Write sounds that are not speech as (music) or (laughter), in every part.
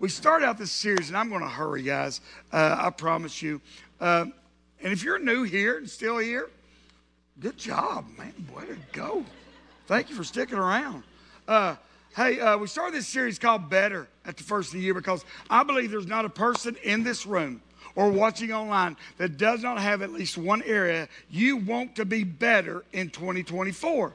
we start out this series, and I'm going to hurry, guys. Uh, I promise you. Uh, and if you're new here and still here, good job, man. Way to go. Thank you for sticking around. Uh, hey, uh, we started this series called Better at the first of the year because I believe there's not a person in this room or watching online that does not have at least one area you want to be better in 2024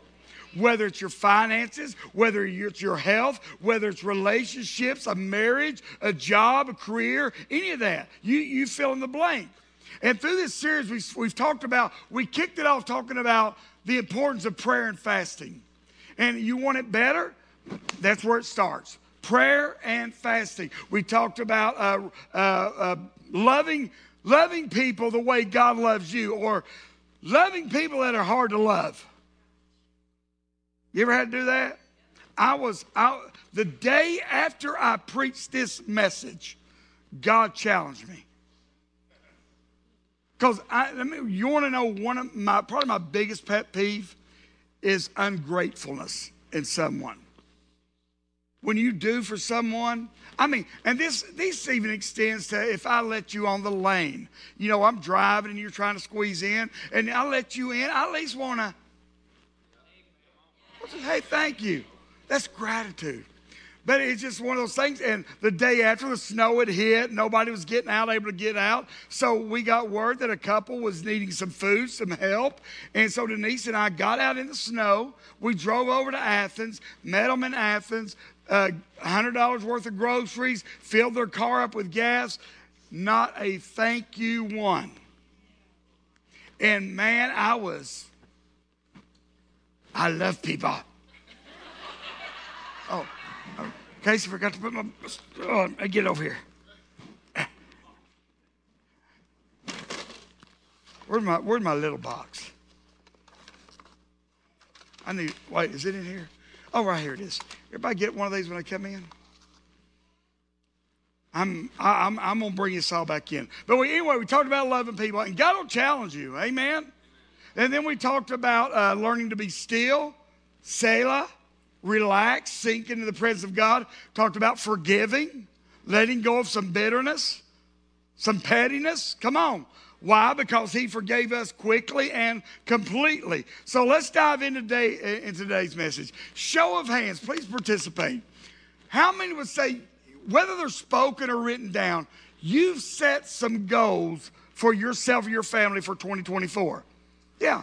whether it's your finances, whether it's your health, whether it's relationships, a marriage, a job, a career, any of that. You, you fill in the blank. And through this series, we, we've talked about, we kicked it off talking about the importance of prayer and fasting. And you want it better? That's where it starts. Prayer and fasting. We talked about uh, uh, uh, loving, loving people the way God loves you, or loving people that are hard to love. You ever had to do that? I was out the day after I preached this message, God challenged me. Because I, I mean, you want to know one of my probably my biggest pet peeve is ungratefulness in someone. When you do for someone, I mean, and this this even extends to if I let you on the lane. You know, I'm driving and you're trying to squeeze in, and I let you in. I at least want to Hey, thank you. That's gratitude. But it's just one of those things. And the day after the snow had hit, nobody was getting out, able to get out. So we got word that a couple was needing some food, some help. And so Denise and I got out in the snow. We drove over to Athens, met them in Athens, uh, $100 worth of groceries, filled their car up with gas. Not a thank you one. And man, I was I love people. Oh, oh, Casey forgot to put my. Oh, I get over here. Where's my Where's my little box? I need. Wait, is it in here? Oh, right here it is. Everybody get one of these when I come in. I'm, I'm, I'm going to bring this all back in. But we, anyway, we talked about loving people, and God will challenge you. Amen. And then we talked about uh, learning to be still, Selah, relax, sink into the presence of God. Talked about forgiving, letting go of some bitterness, some pettiness. Come on. Why? Because he forgave us quickly and completely. So let's dive into, today, in today's message. Show of hands, please participate. How many would say, whether they're spoken or written down, you've set some goals for yourself or your family for 2024? Yeah.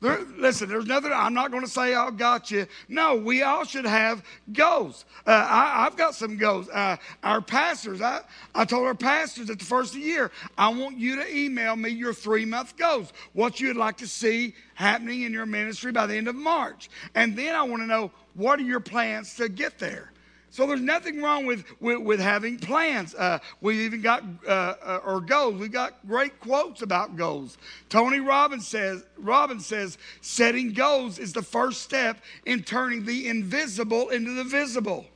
There, listen, there's nothing, I'm not going to say I've got you. No, we all should have goals. Uh, I, have got some goals. Uh, our pastors, I, I told our pastors at the first of the year, I want you to email me your three month goals, what you'd like to see happening in your ministry by the end of March. And then I want to know what are your plans to get there. So there's nothing wrong with, with, with having plans. Uh, we even got, uh, uh, or goals. We got great quotes about goals. Tony Robbins says, Robbins says, setting goals is the first step in turning the invisible into the visible.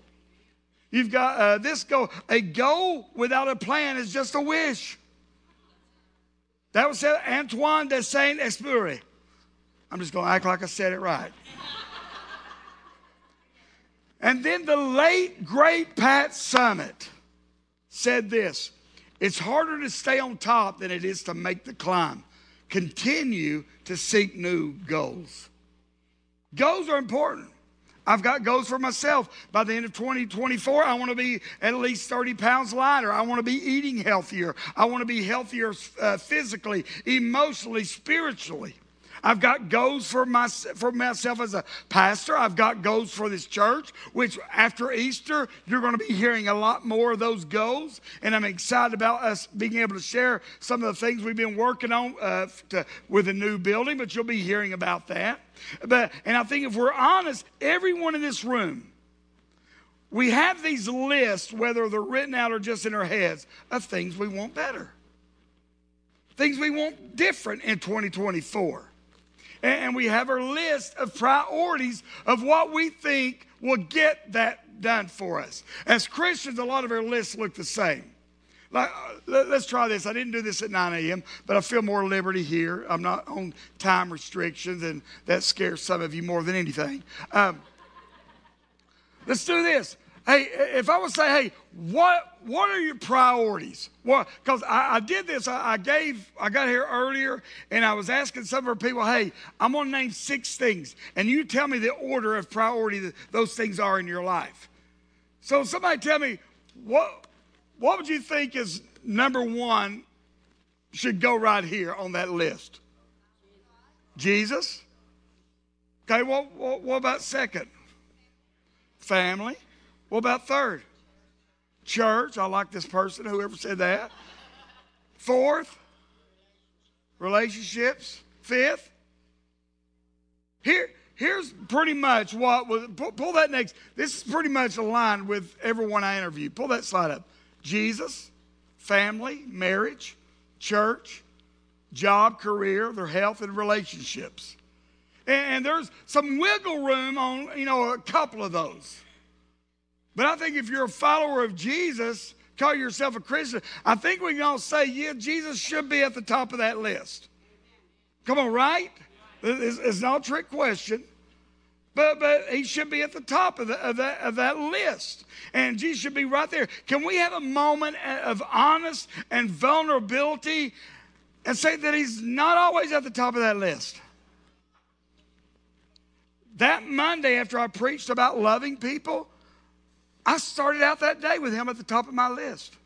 You've got uh, this goal. A goal without a plan is just a wish. That was Antoine de Saint Exupéry. I'm just going to act like I said it right. And then the late, great Pat Summitt said this It's harder to stay on top than it is to make the climb. Continue to seek new goals. Goals are important. I've got goals for myself. By the end of 2024, I want to be at least 30 pounds lighter. I want to be eating healthier. I want to be healthier uh, physically, emotionally, spiritually. I've got goals for, my, for myself as a pastor. I've got goals for this church, which after Easter, you're going to be hearing a lot more of those goals. And I'm excited about us being able to share some of the things we've been working on uh, to, with a new building, but you'll be hearing about that. But, and I think if we're honest, everyone in this room, we have these lists, whether they're written out or just in our heads, of things we want better, things we want different in 2024 and we have our list of priorities of what we think will get that done for us. As Christians, a lot of our lists look the same. Like, uh, let's try this. I didn't do this at 9 a.m., but I feel more liberty here. I'm not on time restrictions, and that scares some of you more than anything. Um, let's do this. Hey, if I would say, hey, what what are your priorities? Well, because I, I, did this, I, I, gave, I got here earlier, and I was asking some of our people, hey, I'm gonna name six things, and you tell me the order of priority that those things are in your life. So somebody tell me what what would you think is number one should go right here on that list? Jesus. Okay, what, what, what about second? Family. What about third? Church. I like this person, whoever said that. Fourth, relationships. Fifth, here, here's pretty much what was, pull, pull that next. This is pretty much aligned with everyone I interviewed. Pull that slide up. Jesus, family, marriage, church, job, career, their health, and relationships. And, and there's some wiggle room on, you know, a couple of those. But I think if you're a follower of Jesus, call yourself a Christian, I think we can all say, yeah, Jesus should be at the top of that list. Come on, right? It's, it's not a trick question. But, but he should be at the top of, the, of, that, of that list. And Jesus should be right there. Can we have a moment of honest and vulnerability and say that he's not always at the top of that list? That Monday, after I preached about loving people, I started out that day with him at the top of my list.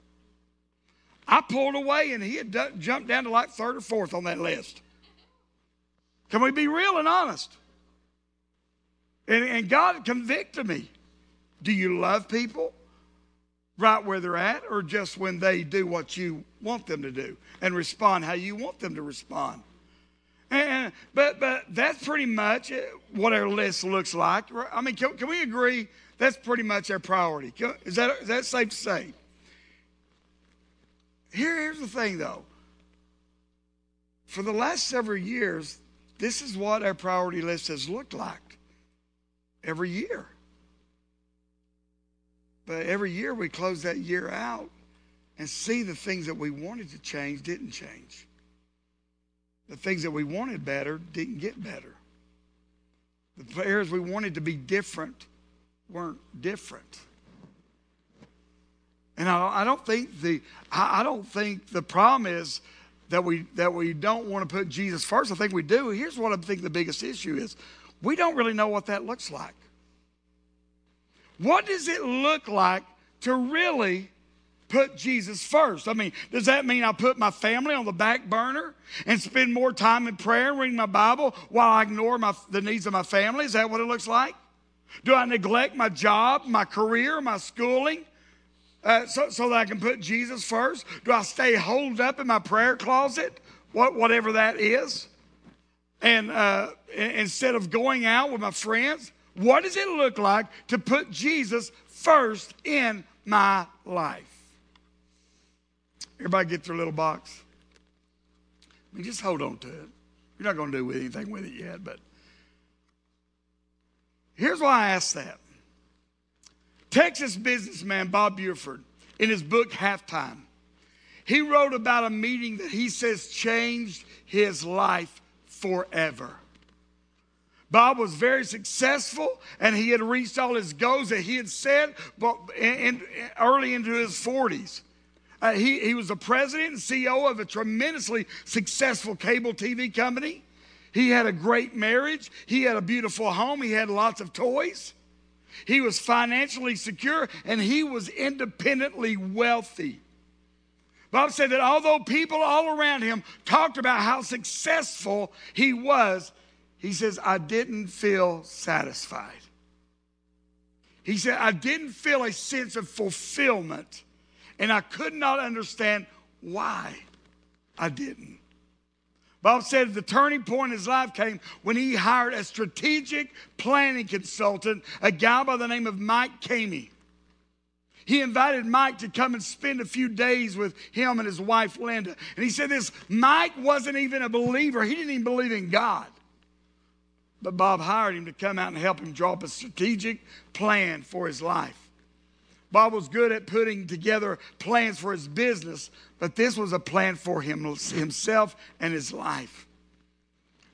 I pulled away and he had d- jumped down to like third or fourth on that list. Can we be real and honest? And, and God convicted me. Do you love people right where they're at or just when they do what you want them to do and respond how you want them to respond? And, but, but that's pretty much what our list looks like. I mean, can, can we agree that's pretty much our priority. Is that, is that safe to say? Here, here's the thing, though. For the last several years, this is what our priority list has looked like every year. But every year we close that year out and see the things that we wanted to change didn't change. The things that we wanted better didn't get better. The areas we wanted to be different weren't different. And I, I don't think the I, I don't think the problem is that we that we don't want to put Jesus first. I think we do. Here's what I think the biggest issue is. We don't really know what that looks like. What does it look like to really put Jesus first? I mean, does that mean I put my family on the back burner and spend more time in prayer and reading my Bible while I ignore my, the needs of my family? Is that what it looks like? Do I neglect my job, my career, my schooling? Uh, so, so, that I can put Jesus first? Do I stay holed up in my prayer closet, what, whatever that is? And uh, instead of going out with my friends, what does it look like to put Jesus first in my life? Everybody get their little box. I mean, just hold on to it. You're not going to do anything with it yet, but Here's why I ask that. Texas businessman Bob Buford, in his book Halftime, he wrote about a meeting that he says changed his life forever. Bob was very successful and he had reached all his goals that he had set in, early into his 40s. Uh, he, he was the president and CEO of a tremendously successful cable TV company. He had a great marriage. He had a beautiful home. He had lots of toys. He was financially secure and he was independently wealthy. Bob said that although people all around him talked about how successful he was, he says, I didn't feel satisfied. He said, I didn't feel a sense of fulfillment, and I could not understand why I didn't. Bob said the turning point in his life came when he hired a strategic planning consultant, a guy by the name of Mike Kami. He invited Mike to come and spend a few days with him and his wife Linda. And he said this Mike wasn't even a believer, he didn't even believe in God. But Bob hired him to come out and help him draw up a strategic plan for his life. Bob was good at putting together plans for his business, but this was a plan for him, himself and his life.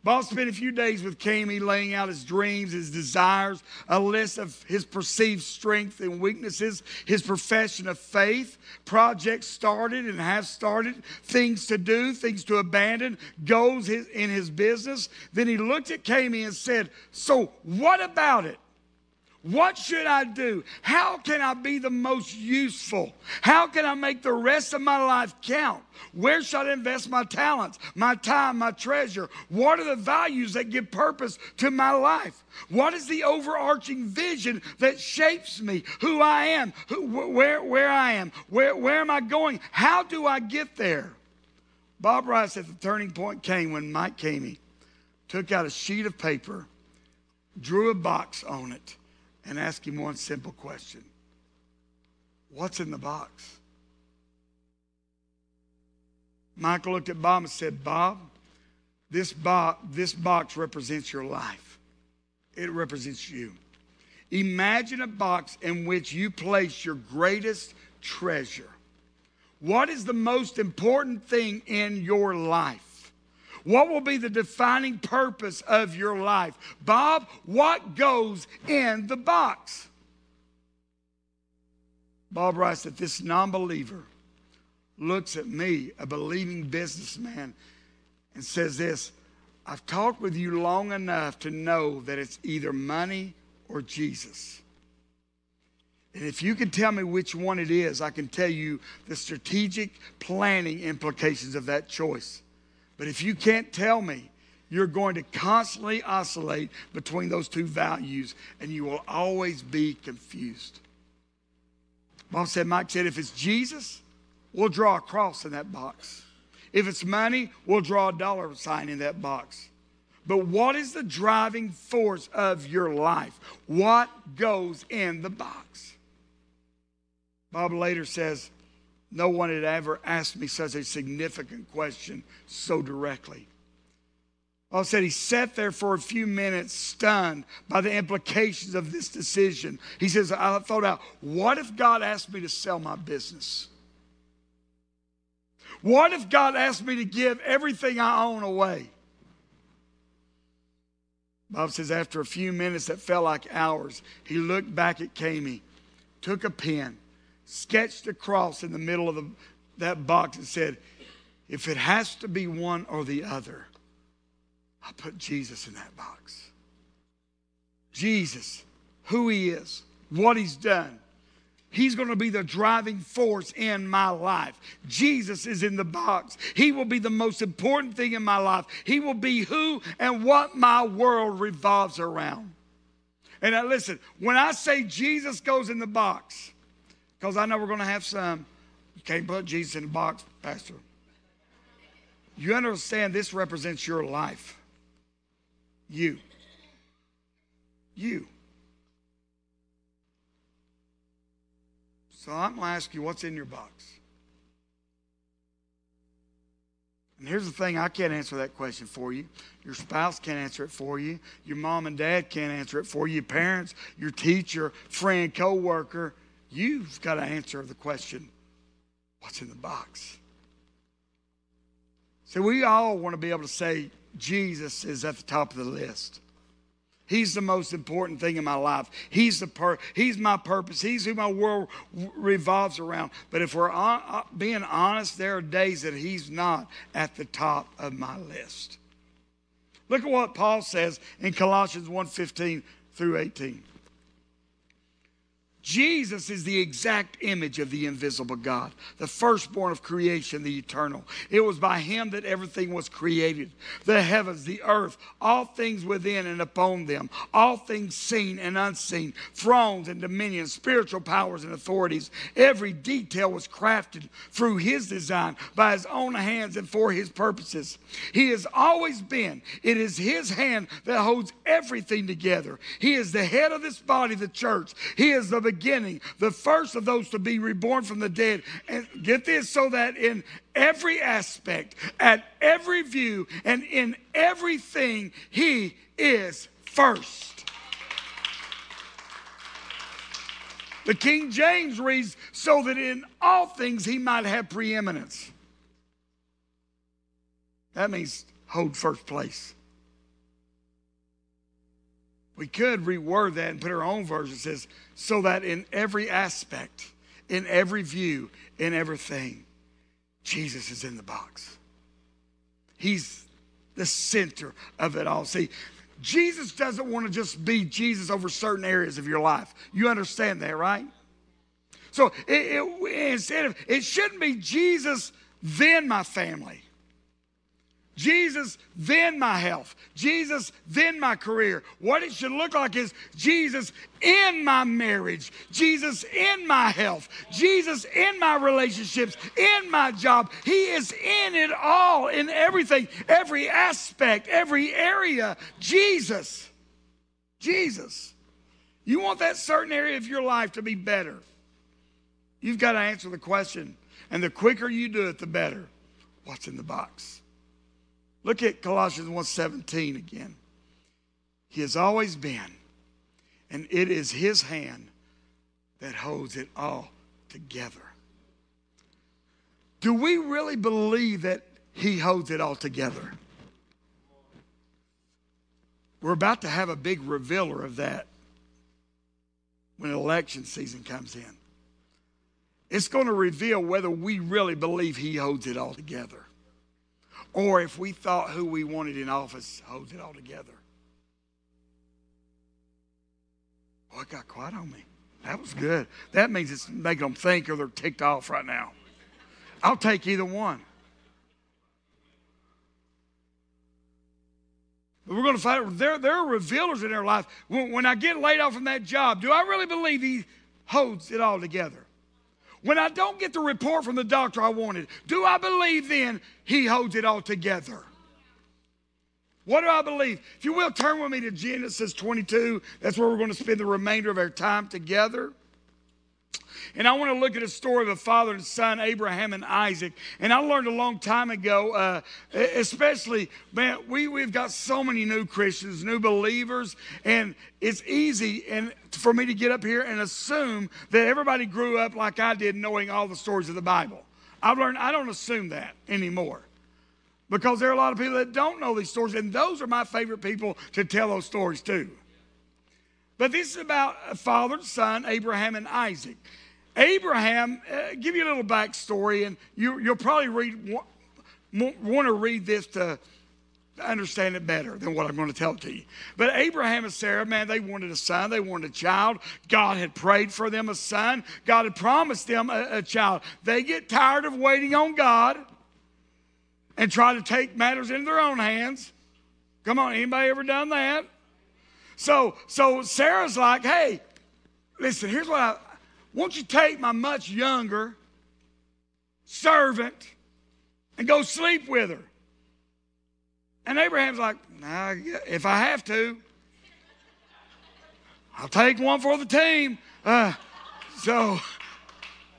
Bob spent a few days with Kami laying out his dreams, his desires, a list of his perceived strengths and weaknesses, his profession of faith, projects started and have started, things to do, things to abandon, goals in his business. Then he looked at Kami and said, So what about it? What should I do? How can I be the most useful? How can I make the rest of my life count? Where should I invest my talents, my time, my treasure? What are the values that give purpose to my life? What is the overarching vision that shapes me, who I am, who, where, where I am, where, where am I going? How do I get there? Bob Rice at the turning point came when Mike Kami took out a sheet of paper, drew a box on it and ask him one simple question What's in the box? Michael looked at Bob and said, Bob, this, bo- this box represents your life, it represents you. Imagine a box in which you place your greatest treasure. What is the most important thing in your life? What will be the defining purpose of your life? Bob, what goes in the box? Bob writes that this non believer looks at me, a believing businessman, and says this I've talked with you long enough to know that it's either money or Jesus. And if you can tell me which one it is, I can tell you the strategic planning implications of that choice. But if you can't tell me, you're going to constantly oscillate between those two values and you will always be confused. Mom said, Mike said, if it's Jesus, we'll draw a cross in that box. If it's money, we'll draw a dollar sign in that box. But what is the driving force of your life? What goes in the box? Bob later says, no one had ever asked me such a significant question so directly. Paul said he sat there for a few minutes, stunned by the implications of this decision. He says, I thought out, what if God asked me to sell my business? What if God asked me to give everything I own away? Bob says, after a few minutes that felt like hours, he looked back at Kami, took a pen, sketched a cross in the middle of the, that box and said, if it has to be one or the other, I'll put Jesus in that box. Jesus, who he is, what he's done. He's going to be the driving force in my life. Jesus is in the box. He will be the most important thing in my life. He will be who and what my world revolves around. And now listen, when I say Jesus goes in the box, because I know we're going to have some. You can't put Jesus in a box, Pastor. You understand this represents your life. You. You. So I'm going to ask you what's in your box? And here's the thing I can't answer that question for you. Your spouse can't answer it for you. Your mom and dad can't answer it for you. Your parents, your teacher, friend, co worker You've got to answer the question what's in the box? See, we all want to be able to say Jesus is at the top of the list. He's the most important thing in my life. He's the per- He's my purpose. He's who my world revolves around. But if we're on- uh, being honest, there are days that He's not at the top of my list. Look at what Paul says in Colossians 1:15 through 18. Jesus is the exact image of the invisible God, the firstborn of creation, the eternal. It was by him that everything was created the heavens, the earth, all things within and upon them, all things seen and unseen, thrones and dominions, spiritual powers and authorities. Every detail was crafted through his design by his own hands and for his purposes. He has always been, it is his hand that holds everything together. He is the head of this body, the church. He is the beginning, the first of those to be reborn from the dead. And get this so that in every aspect, at every view, and in everything, He is first. The King James reads, so that in all things he might have preeminence. That means hold first place. We could reword that and put our own version. Says, so that in every aspect, in every view, in everything, Jesus is in the box. He's the center of it all. See, Jesus doesn't want to just be Jesus over certain areas of your life. You understand that, right? So it, it, instead of, it shouldn't be Jesus, then my family. Jesus, then my health. Jesus, then my career. What it should look like is Jesus in my marriage, Jesus in my health, Jesus in my relationships, in my job. He is in it all, in everything, every aspect, every area. Jesus. Jesus. You want that certain area of your life to be better. You've got to answer the question. And the quicker you do it, the better. What's in the box? Look at Colossians 1:17 again. He has always been, and it is his hand that holds it all together. Do we really believe that he holds it all together? We're about to have a big revealer of that when election season comes in. It's going to reveal whether we really believe he holds it all together or if we thought who we wanted in office holds it all together. Oh, it got quiet on me. That was good. That means it's making them think or they're ticked off right now. I'll take either one. But we're going to find there, there are revealers in their life. When, when I get laid off from that job, do I really believe he holds it all together? When I don't get the report from the doctor I wanted, do I believe then he holds it all together? What do I believe? If you will, turn with me to Genesis 22. That's where we're going to spend the remainder of our time together. And I want to look at a story of a father and son, Abraham and Isaac. And I learned a long time ago, uh, especially, man, we, we've got so many new Christians, new believers, and it's easy and for me to get up here and assume that everybody grew up like I did, knowing all the stories of the Bible. I've learned I don't assume that anymore because there are a lot of people that don't know these stories, and those are my favorite people to tell those stories to. But this is about a father and son, Abraham and Isaac. Abraham, uh, give you a little backstory, and you, will probably read want to read this to understand it better than what I'm going to tell to you. But Abraham and Sarah, man, they wanted a son, they wanted a child. God had prayed for them a son, God had promised them a, a child. They get tired of waiting on God and try to take matters into their own hands. Come on, anybody ever done that? So, so Sarah's like, hey, listen, here's what I, won't you take my much younger servant and go sleep with her? And Abraham's like, nah, if I have to, I'll take one for the team. Uh, so,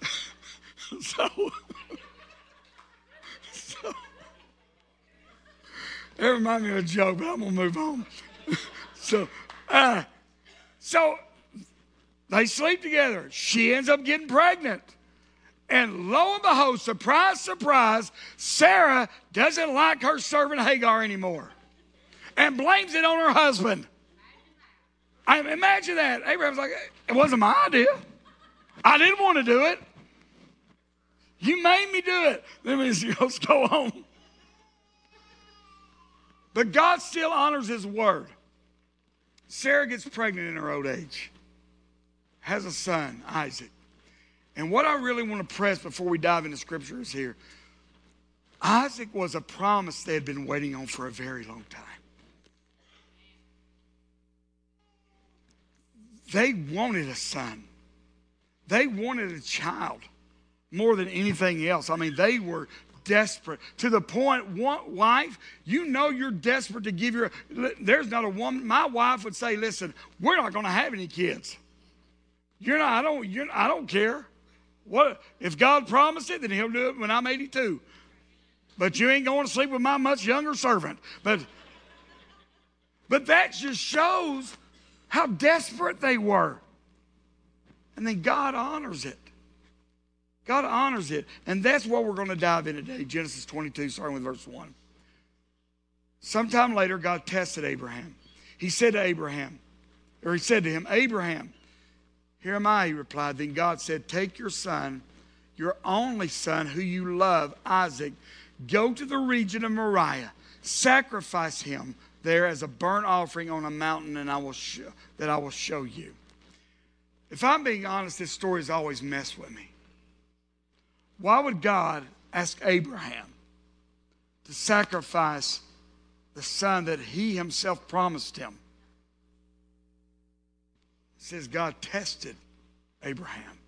(laughs) so, so, it reminds me of a joke, but I'm going to move on. (laughs) so, uh, (clears throat) so they sleep together. She ends up getting pregnant. And lo and behold, surprise, surprise, Sarah doesn't like her servant Hagar anymore and blames it on her husband. I imagine that. Abraham's like, it wasn't my idea. I didn't want to do it. You made me do it. Let me let's go home. But God still honors his word. Sarah gets pregnant in her old age has a son, Isaac. And what I really want to press before we dive into scripture is here Isaac was a promise they had been waiting on for a very long time. They wanted a son, they wanted a child more than anything else. I mean, they were desperate to the point, one, wife, you know you're desperate to give your. There's not a woman. My wife would say, "Listen, we're not going to have any kids." You're not, I don't, you're, I don't care. What if God promised it, then He'll do it when I'm 82. But you ain't going to sleep with my much younger servant. But but that just shows how desperate they were. And then God honors it. God honors it. And that's what we're going to dive in today. Genesis 22, starting with verse 1. Sometime later, God tested Abraham. He said to Abraham, or he said to him, Abraham, here am I, he replied. Then God said, Take your son, your only son, who you love, Isaac, go to the region of Moriah, sacrifice him there as a burnt offering on a mountain, and I will show, that I will show you. If I'm being honest, this story has always messed with me. Why would God ask Abraham to sacrifice the son that he himself promised him? It says God tested Abraham.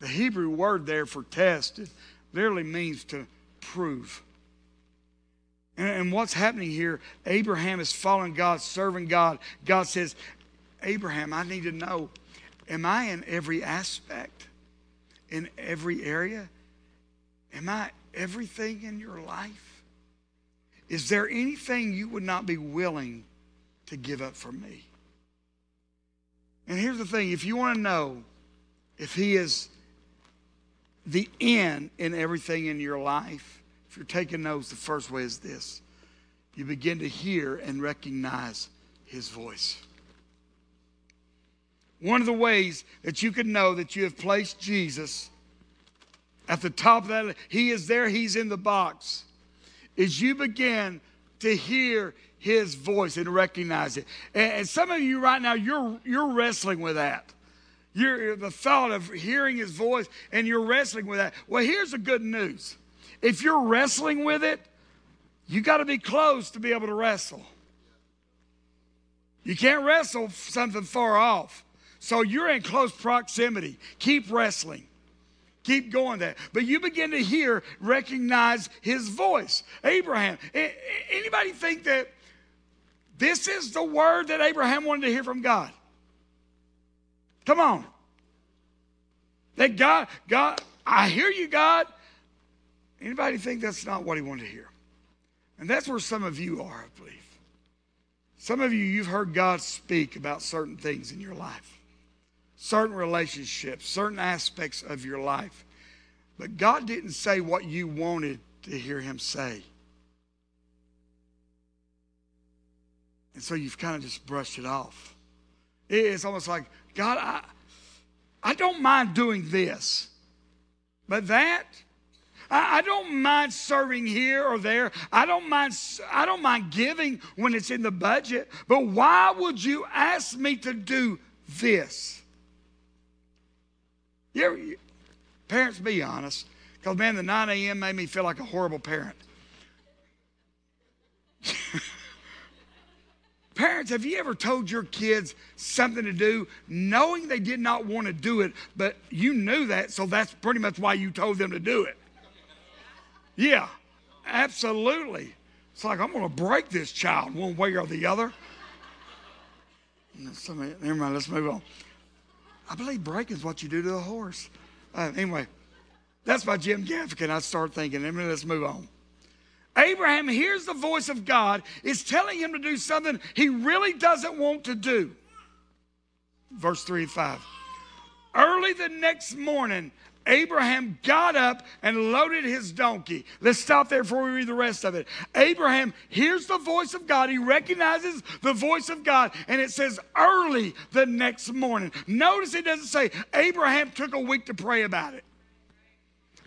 The Hebrew word there for test literally means to prove. And, and what's happening here, Abraham is following God, serving God. God says, Abraham, I need to know, am I in every aspect, in every area? Am I everything in your life? Is there anything you would not be willing to give up for me? And here's the thing if you want to know if He is the end in everything in your life, if you're taking notes, the first way is this you begin to hear and recognize His voice. One of the ways that you can know that you have placed Jesus at the top of that, He is there, He's in the box, is you begin to hear his voice and recognize it. And, and some of you right now, you're, you're wrestling with that. You're, the thought of hearing his voice and you're wrestling with that. Well, here's the good news. If you're wrestling with it, you got to be close to be able to wrestle. You can't wrestle something far off. So you're in close proximity. Keep wrestling. Keep going there. But you begin to hear, recognize his voice. Abraham. Anybody think that this is the word that Abraham wanted to hear from God. Come on. That God, God, I hear you, God. Anybody think that's not what he wanted to hear? And that's where some of you are, I believe. Some of you, you've heard God speak about certain things in your life, certain relationships, certain aspects of your life. But God didn't say what you wanted to hear him say. And so you've kind of just brushed it off. It's almost like, God, I, I don't mind doing this, but that, I, don't mind serving here or there. I don't mind, I don't mind giving when it's in the budget, but why would you ask me to do this? You ever, parents, be honest. Because, man, the 9 a.m. made me feel like a horrible parent. (laughs) Parents, have you ever told your kids something to do knowing they did not want to do it, but you knew that, so that's pretty much why you told them to do it? Yeah, absolutely. It's like, I'm going to break this child one way or the other. Somebody, (laughs) never mind, let's move on. I believe breaking is what you do to a horse. Uh, anyway, that's by Jim Gaffigan. I start thinking, let's move on. Abraham hears the voice of God, is telling him to do something he really doesn't want to do. Verse 3 and 5. Early the next morning, Abraham got up and loaded his donkey. Let's stop there before we read the rest of it. Abraham hears the voice of God. He recognizes the voice of God, and it says early the next morning. Notice it doesn't say Abraham took a week to pray about it.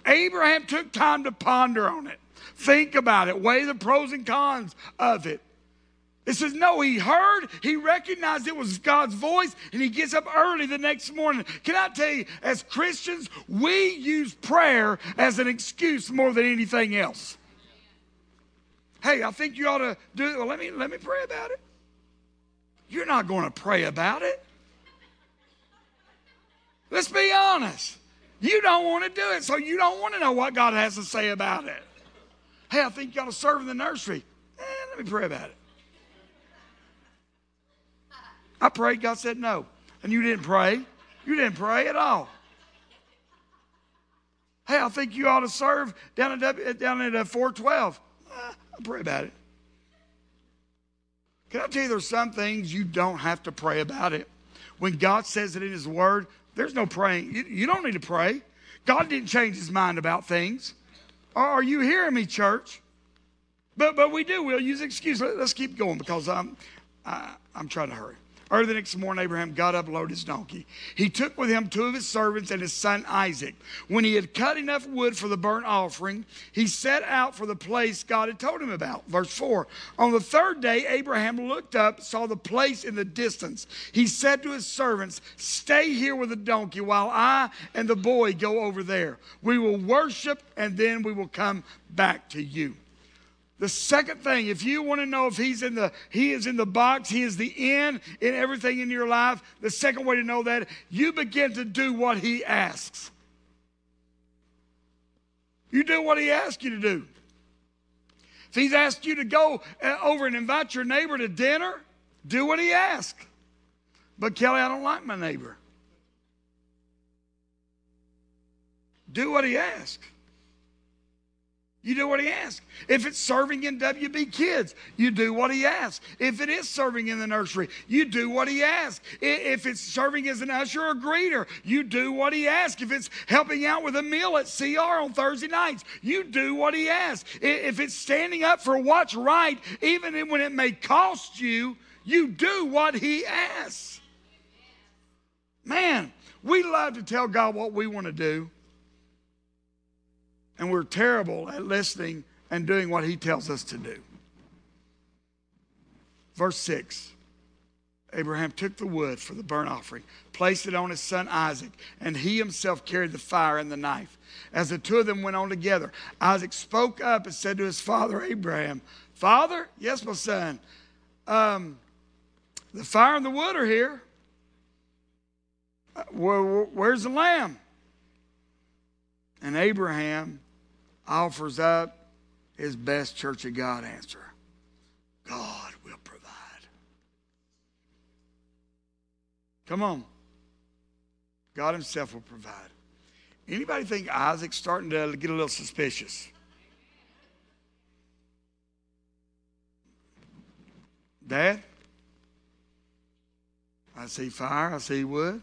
Abraham took time to ponder on it. Think about it, weigh the pros and cons of it. It says, no, he heard, he recognized it was God's voice, and he gets up early the next morning. Can I tell you, as Christians, we use prayer as an excuse more than anything else. Hey, I think you ought to do it. Well, let me let me pray about it. You're not going to pray about it. Let's be honest. You don't want to do it, so you don't want to know what God has to say about it. Hey, I think you ought to serve in the nursery. Eh, let me pray about it. I prayed, God said no. And you didn't pray. You didn't pray at all. Hey, I think you ought to serve down at, down at uh, 412. Eh, I'll pray about it. Can I tell you there's some things you don't have to pray about it? When God says it in His Word, there's no praying. You, you don't need to pray. God didn't change His mind about things. Are you hearing me, church? But, but we do. We'll use excuse. Let, us keep going because I'm, I, I'm trying to hurry. Early the next morning, Abraham got up, loaded his donkey. He took with him two of his servants and his son Isaac. When he had cut enough wood for the burnt offering, he set out for the place God had told him about. Verse 4 On the third day, Abraham looked up, saw the place in the distance. He said to his servants, Stay here with the donkey while I and the boy go over there. We will worship and then we will come back to you. The second thing, if you want to know if he's in the he is in the box, he is the end in everything in your life. The second way to know that, you begin to do what he asks. You do what he asks you to do. If he's asked you to go uh, over and invite your neighbor to dinner, do what he asks. But Kelly, I don't like my neighbor. Do what he asks. You do what he asks. If it's serving in WB Kids, you do what he asks. If it is serving in the nursery, you do what he asks. If it's serving as an usher or greeter, you do what he asks. If it's helping out with a meal at CR on Thursday nights, you do what he asks. If it's standing up for what's right, even when it may cost you, you do what he asks. Man, we love to tell God what we want to do and we're terrible at listening and doing what he tells us to do. Verse 6 Abraham took the wood for the burnt offering, placed it on his son Isaac, and he himself carried the fire and the knife. As the two of them went on together, Isaac spoke up and said to his father Abraham, Father, yes, my son, um, the fire and the wood are here. Uh, where, where's the lamb? And Abraham offers up his best church of God answer God will provide. Come on. God himself will provide. Anybody think Isaac's starting to get a little suspicious? Dad? I see fire, I see wood.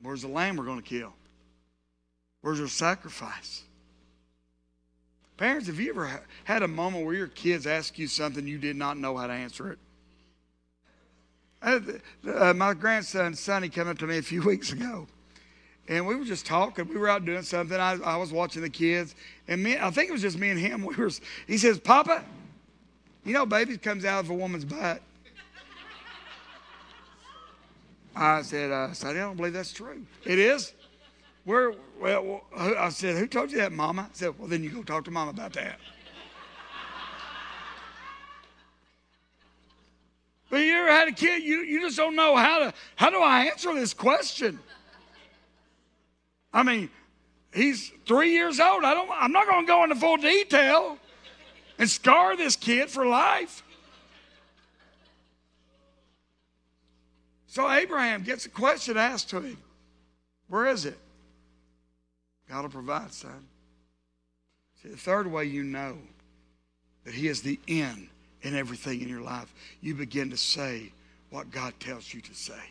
Where's the lamb we're going to kill? Where's our sacrifice? Parents, have you ever had a moment where your kids ask you something you did not know how to answer it? Uh, uh, my grandson, Sonny, came up to me a few (laughs) weeks ago, and we were just talking. We were out doing something. I, I was watching the kids, and me, I think it was just me and him. (laughs) We were. He says, "Papa, you know, baby comes out of a woman's butt." I said, uh, "Sonny, I don't believe that's true. It is." Where, well, I said, Who told you that, Mama? I said, Well, then you go talk to Mama about that. but you ever had a kid, you, you just don't know how to, how do I answer this question? I mean, he's three years old. I don't, I'm not going to go into full detail and scar this kid for life. So Abraham gets a question asked to him Where is it? God will provide, son. See, the third way you know that He is the end in everything in your life, you begin to say what God tells you to say.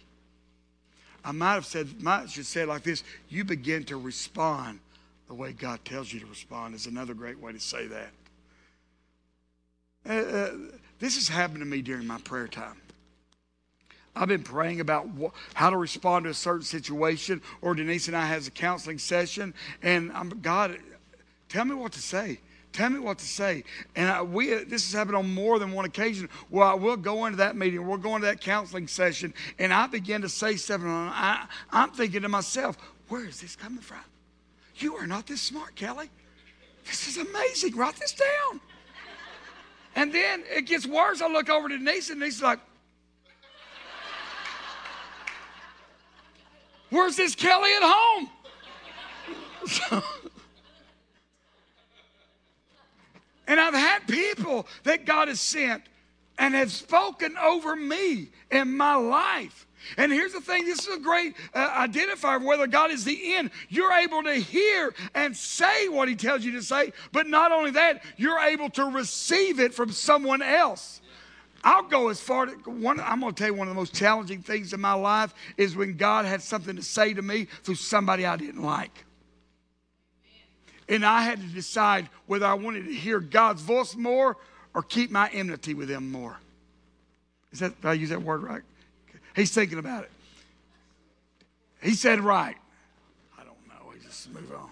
I might have said, might should say it like this: you begin to respond the way God tells you to respond. Is another great way to say that. Uh, uh, this has happened to me during my prayer time. I've been praying about wh- how to respond to a certain situation, or Denise and I has a counseling session, and I'm God, tell me what to say. Tell me what to say. And I, we, this has happened on more than one occasion where I will go into that meeting, we'll go into that counseling session, and I begin to say something. I, I'm thinking to myself, where is this coming from? You are not this smart, Kelly. This is amazing. Write this down. And then it gets worse. I look over to Denise, and Denise's like, Where's this Kelly at home? and I've had people that God has sent and have spoken over me in my life. And here's the thing this is a great uh, identifier of whether God is the end. You're able to hear and say what He tells you to say, but not only that, you're able to receive it from someone else. I'll go as far to one. I'm going to tell you one of the most challenging things in my life is when God had something to say to me through somebody I didn't like. And I had to decide whether I wanted to hear God's voice more or keep my enmity with Him more. Is that, did I use that word right? He's thinking about it. He said right. I don't know. He just move on.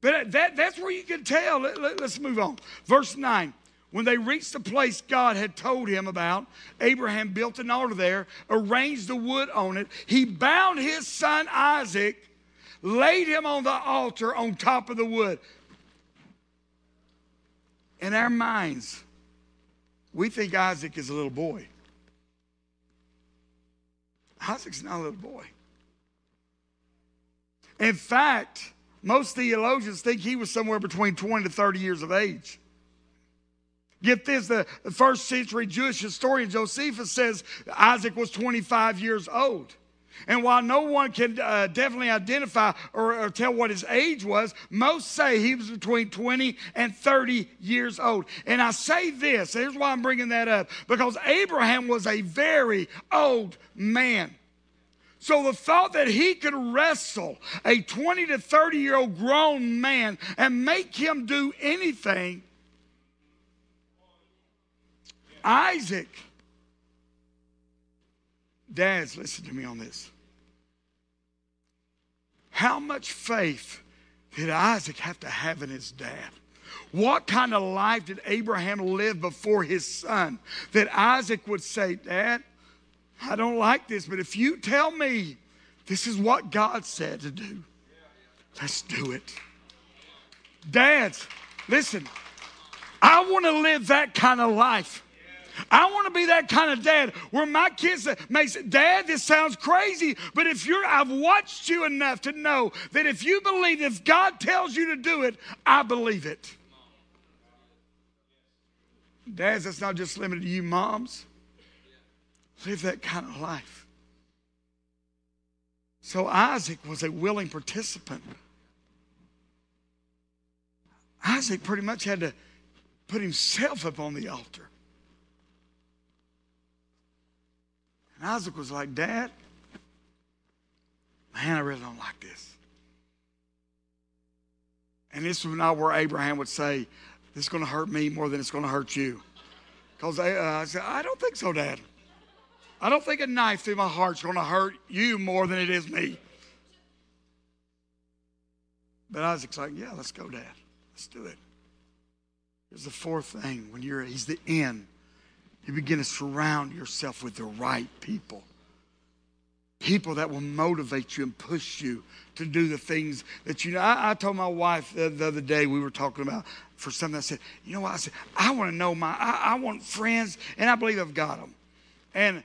But that, that's where you can tell. Let, let, let's move on. Verse 9. When they reached the place God had told him about, Abraham built an altar there, arranged the wood on it. He bound his son Isaac, laid him on the altar on top of the wood. In our minds, we think Isaac is a little boy. Isaac's not a little boy. In fact, most theologians think he was somewhere between 20 to 30 years of age. Get this the, first century Jewish historian Josephus says Isaac was 25 years old. And while no one can uh, definitely identify or, or, tell what his age was, most say he was between 20 and 30 years old. And I say this, here's why I'm bringing that up because Abraham was a very old man. So the thought that he could wrestle a 20 to 30 year old grown man and make him do anything Isaac. Dads, listen to me on this. How much faith did Isaac have to have in his dad? What kind of life did Abraham live before his son that Isaac would say, Dad, I don't like this, but if you tell me this is what God said to do, let's do it. Dads, listen, I want to live that kind of life. I want to be that kind of dad where my kids may say, Dad, this sounds crazy, but if you're, I've watched you enough to know that if you believe, if God tells you to do it, I believe it. Dads, that's not just limited to you moms. Live that kind of life. So Isaac was a willing participant. Isaac pretty much had to put himself up on the altar. And Isaac was like, Dad, man, I really don't like this. And this was not where Abraham would say, This is going to hurt me more than it's going to hurt you. Because uh, I said, I don't think so, Dad. I don't think a knife through my heart is going to hurt you more than it is me. But Isaac's like, Yeah, let's go, Dad. Let's do it. Here's the fourth thing when you're, he's the end you begin to surround yourself with the right people. People that will motivate you and push you to do the things that you know. I, I told my wife the, the, other day, we were talking about for something. I said, You know what? I said, I want to know my, I, I want friends, and I believe I've got them. And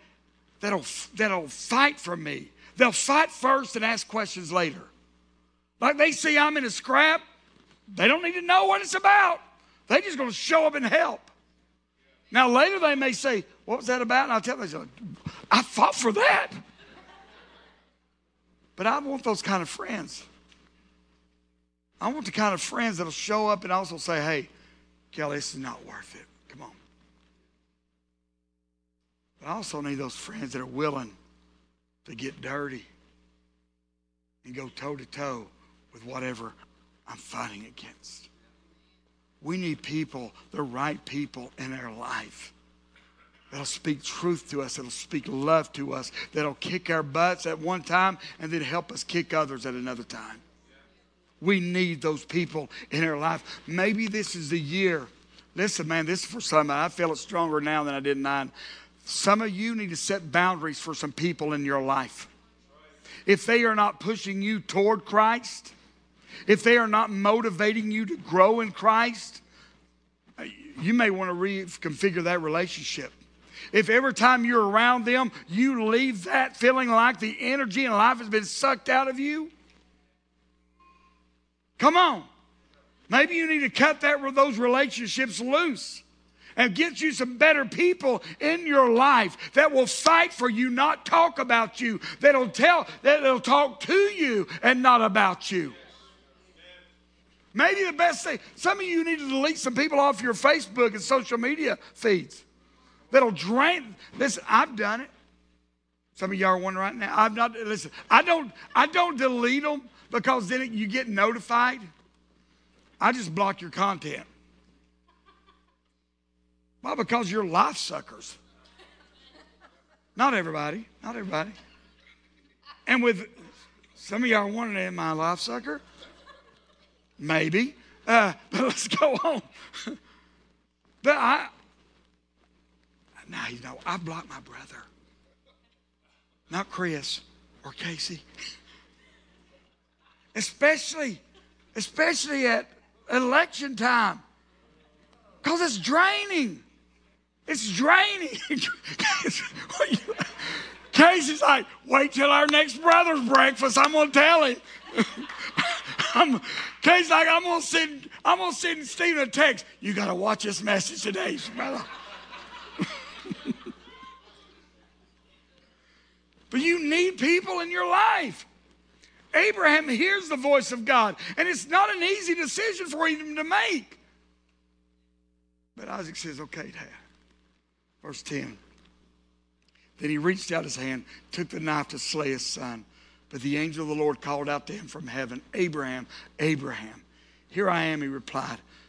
that'll, that'll fight for me. They'll fight first and ask questions later. Like they see I'm in a scrap, they don't need to know what it's about. They're just going to show up and help. Now, later they may say, What was that about? And I'll tell them, I fought for that. But I want those kind of friends. I want the kind of friends that'll show up and also say, Hey, Kelly, this is not worth it. Come on. But I also need those friends that are willing to get dirty and go toe to toe with whatever I'm fighting against. We need people, the right people in our life that'll speak truth to us, that'll speak love to us, that'll kick our butts at one time and then help us kick others at another time. We need those people in our life. Maybe this is the year. Listen, man, this is for some. I feel it stronger now than I did nine. Some of you need to set boundaries for some people in your life. If they are not pushing you toward Christ, if they are not motivating you to grow in Christ, you may want to reconfigure that relationship. If every time you're around them, you leave that feeling like the energy and life has been sucked out of you, come on. Maybe you need to cut that those relationships loose and get you some better people in your life that will fight for you, not talk about you, that'll tell, that'll talk to you and not about you. Maybe the best thing, some of you need to delete some people off your Facebook and social media feeds that'll drain. Listen, I've done it. Some of y'all are wondering right now. I've not. Listen, I don't. I don't delete them because then you get notified. I just block your content. Why? Because you're life suckers. Not everybody, not everybody. And with some of y'all wanting in my life sucker, maybe. Uh, (laughs) but let's go on. (laughs) but I, now you know, I blocked my brother, not Chris or Casey. (laughs) especially, especially at election time, because it's draining. It's draining. Casey's like, wait till our next brother's breakfast. I'm gonna tell him. I'm, like, I'm gonna send, I'm gonna send Stephen a text. You gotta watch this message today, brother. (laughs) but you need people in your life. Abraham hears the voice of God, and it's not an easy decision for him to make. But Isaac says, okay, Dad. Verse 10. Then he reached out his hand, took the knife to slay his son. But the angel of the Lord called out to him from heaven, Abraham, Abraham. Here I am, he replied.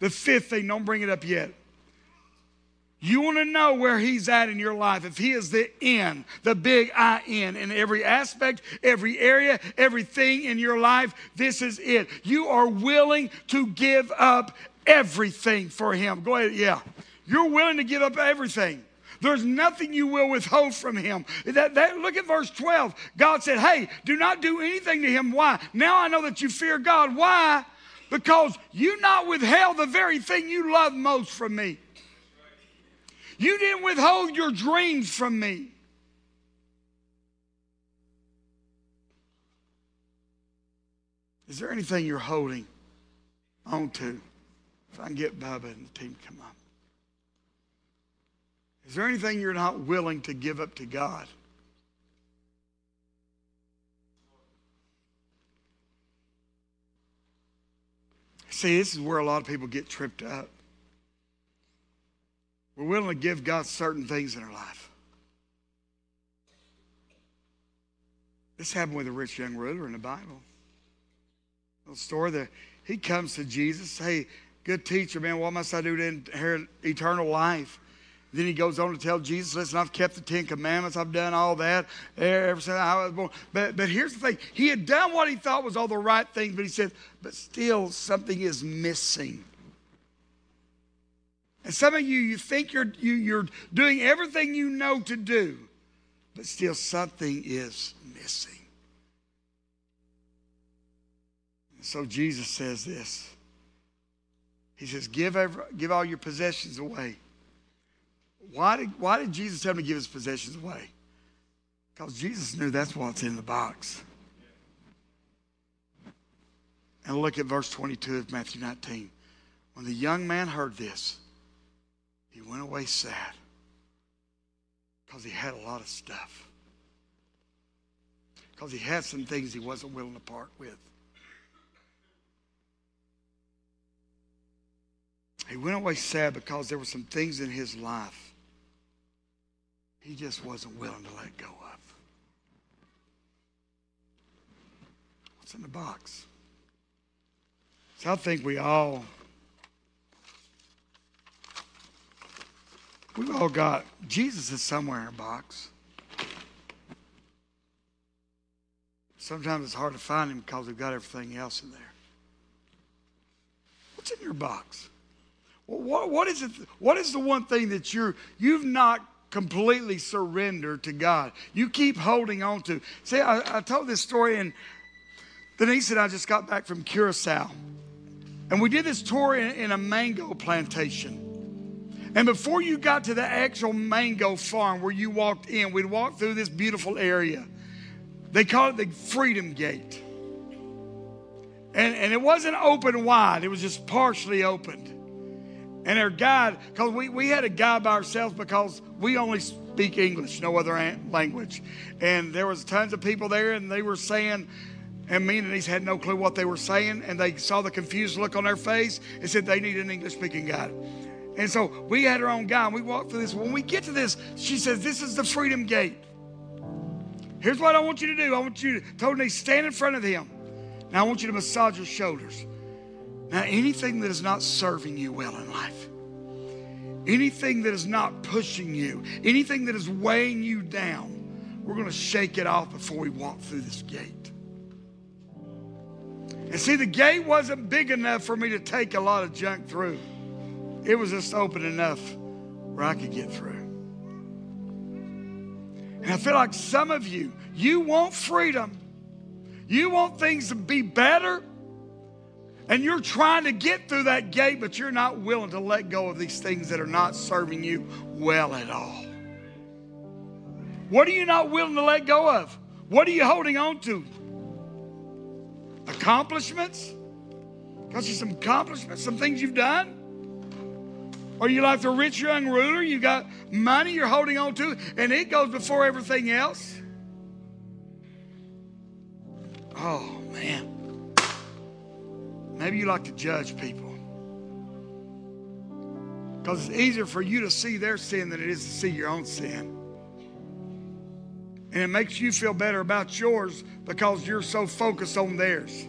The fifth thing, don't bring it up yet. You want to know where he's at in your life. If he is the in, the big I in, in every aspect, every area, everything in your life, this is it. You are willing to give up everything for him. Go ahead, yeah. You're willing to give up everything. There's nothing you will withhold from him. That, that, look at verse 12. God said, Hey, do not do anything to him. Why? Now I know that you fear God. Why? Because you not withheld the very thing you love most from me. You didn't withhold your dreams from me. Is there anything you're holding on to? If I can get Bubba and the team to come up. Is there anything you're not willing to give up to God? See, this is where a lot of people get tripped up. We're willing to give God certain things in our life. This happened with a rich young ruler in the Bible. A story that he comes to Jesus, hey, good teacher, man, what must I do to inherit eternal life? Then he goes on to tell Jesus, listen, I've kept the Ten Commandments, I've done all that ever since I was born. But, but here's the thing he had done what he thought was all the right things, but he said, but still something is missing. And some of you, you think you're, you, you're doing everything you know to do, but still something is missing. so Jesus says this He says, give, every, give all your possessions away why did, why did Jesus tell him to give his possessions away? Because Jesus knew that's what's in the box. And look at verse 22 of Matthew 19. When the young man heard this, he went away sad because he had a lot of stuff. Because he had some things he wasn't willing to part with. He went away sad because there were some things in his life he just wasn't willing to let go of. What's in the box? So I think we all, we've all got, Jesus is somewhere in our box. Sometimes it's hard to find him because we've got everything else in there. What's in your box? What, what is it? What is the one thing that you're you've not completely surrender to God. You keep holding on to. See, I, I told this story, and Denise and I just got back from Curacao. And we did this tour in, in a mango plantation. And before you got to the actual mango farm where you walked in, we'd walk through this beautiful area. They call it the Freedom Gate. And, and it wasn't open wide, it was just partially opened. And our guide, because we, we had a guide by ourselves because we only speak English, no other language. And there was tons of people there, and they were saying, and me and Denise had no clue what they were saying, and they saw the confused look on their face and said they need an English speaking guide. And so we had our own guide, and we walked through this. When we get to this, she says, This is the freedom gate. Here's what I want you to do. I want you to, me, stand in front of him. Now I want you to massage your shoulders. Now, anything that is not serving you well in life, anything that is not pushing you, anything that is weighing you down, we're going to shake it off before we walk through this gate. And see, the gate wasn't big enough for me to take a lot of junk through, it was just open enough where I could get through. And I feel like some of you, you want freedom. You want things to be better. And you're trying to get through that gate, but you're not willing to let go of these things that are not serving you well at all. What are you not willing to let go of? What are you holding on to? Accomplishments? Because of some accomplishments, some things you've done? Or you like the rich young ruler, you got money you're holding on to, and it goes before everything else. Oh, man. Maybe you like to judge people. Because it's easier for you to see their sin than it is to see your own sin. And it makes you feel better about yours because you're so focused on theirs.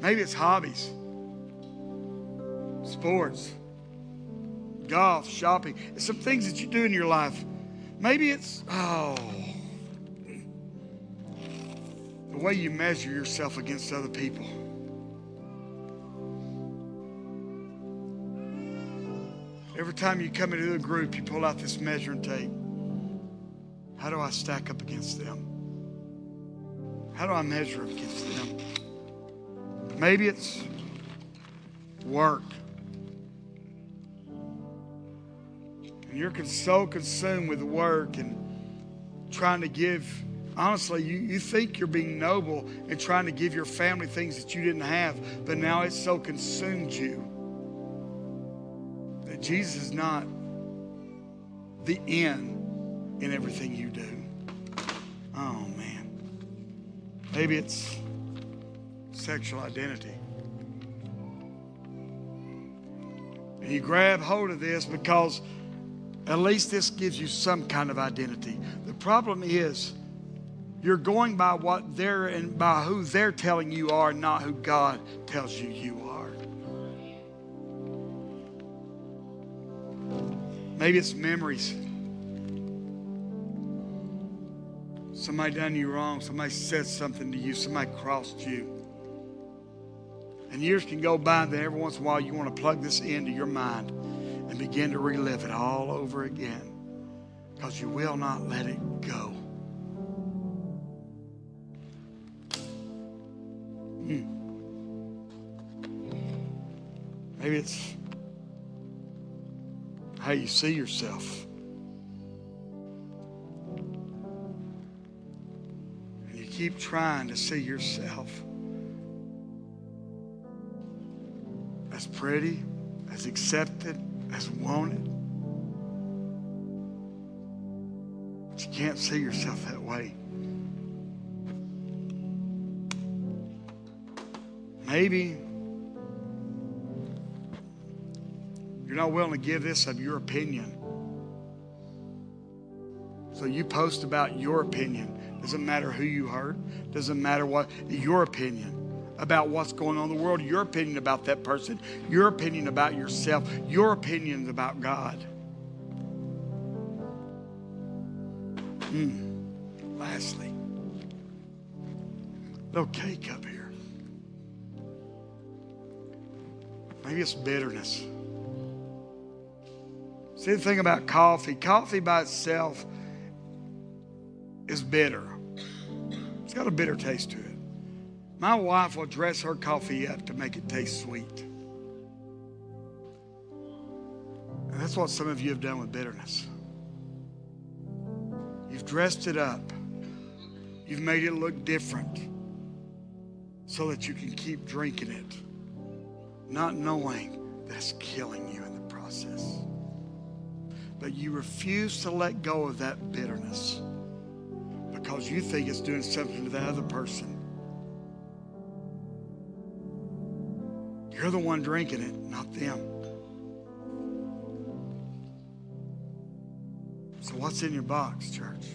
Maybe it's hobbies sports, golf, shopping. It's some things that you do in your life. Maybe it's, oh, the way you measure yourself against other people. Every time you come into a group, you pull out this measuring tape. How do I stack up against them? How do I measure against them? Maybe it's work. and you're so consumed with work and trying to give, honestly, you, you think you're being noble and trying to give your family things that you didn't have, but now it's so consumed you that Jesus is not the end in everything you do. Oh, man. Maybe it's sexual identity. And you grab hold of this because at least this gives you some kind of identity. The problem is you're going by what they're and by who they're telling you are, not who God tells you you are. Maybe it's memories. Somebody done you wrong. Somebody said something to you. Somebody crossed you. And years can go by, and then every once in a while you want to plug this into your mind and begin to relive it all over again because you will not let it go. Hmm. Maybe it's how you see yourself. And you keep trying to see yourself as pretty, as accepted, as wanted. But you can't see yourself that way. Maybe you're not willing to give this of your opinion. So you post about your opinion. Doesn't matter who you hurt. Doesn't matter what your opinion about what's going on in the world, your opinion about that person, your opinion about yourself, your opinions about God. Mm. Lastly, little up Maybe it's bitterness. See the thing about coffee coffee by itself is bitter, it's got a bitter taste to it. My wife will dress her coffee up to make it taste sweet. And that's what some of you have done with bitterness. You've dressed it up, you've made it look different so that you can keep drinking it, not knowing that's killing you in the process. But you refuse to let go of that bitterness because you think it's doing something to the other person. You're the one drinking it, not them. So, what's in your box, church?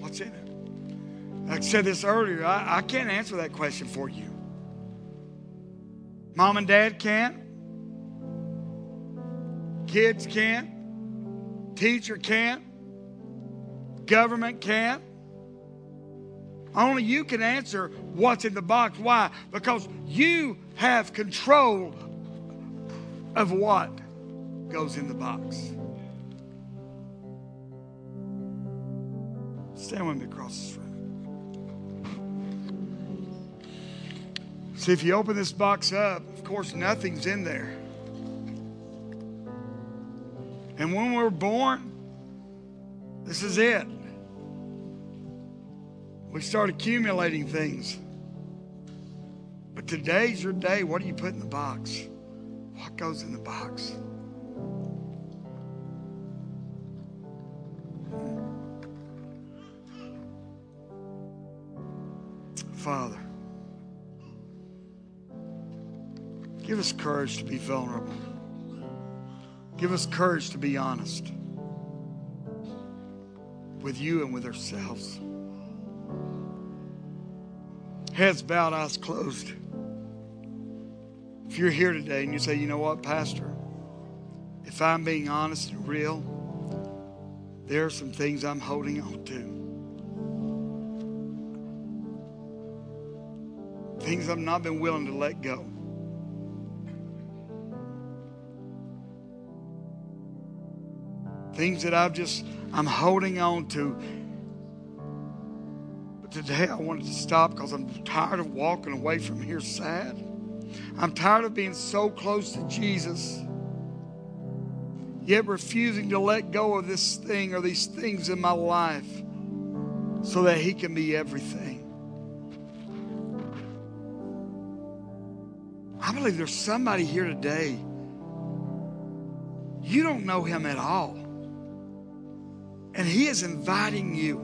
What's in it? Like I said this earlier, I, I can't answer that question for you. Mom and dad can't. Kids can't. Teacher can't. Government can't. Only you can answer what's in the box. Why? Because you have control of what goes in the box. Stand with me across this room. See, if you open this box up, of course, nothing's in there. And when we're born, this is it. We start accumulating things. But today's your day. What do you put in the box? What goes in the box? Us courage to be vulnerable. Give us courage to be honest with you and with ourselves. Heads bowed, eyes closed. If you're here today and you say, you know what, Pastor, if I'm being honest and real, there are some things I'm holding on to. Things I've not been willing to let go. Things that I've just, I'm holding on to But today I wanted to stop because I'm tired of walking away from here sad. I'm tired of being so close to Jesus, yet refusing to let go of this thing or these things in my life so that He can be everything. I believe there's somebody here today. You don't know Him at all. And He is inviting you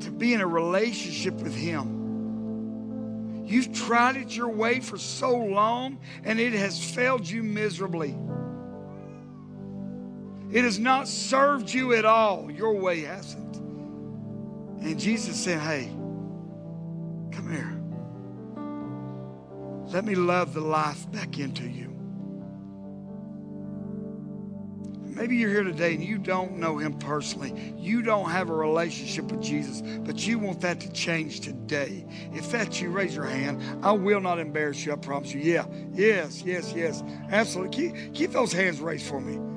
to be in a relationship with Him. You've tried it your way for so long and it has failed you miserably. It has not served you at all. Your way hasn't. And Jesus said, Hey, come here. Let me love the life back into you. Maybe you're here today and you don't know him personally. You don't have a relationship with Jesus, but you want that to change today. If that's you, raise your hand. I will not embarrass you, I promise you. Yeah, yes, yes, yes. Absolutely. Keep, keep those hands raised for me.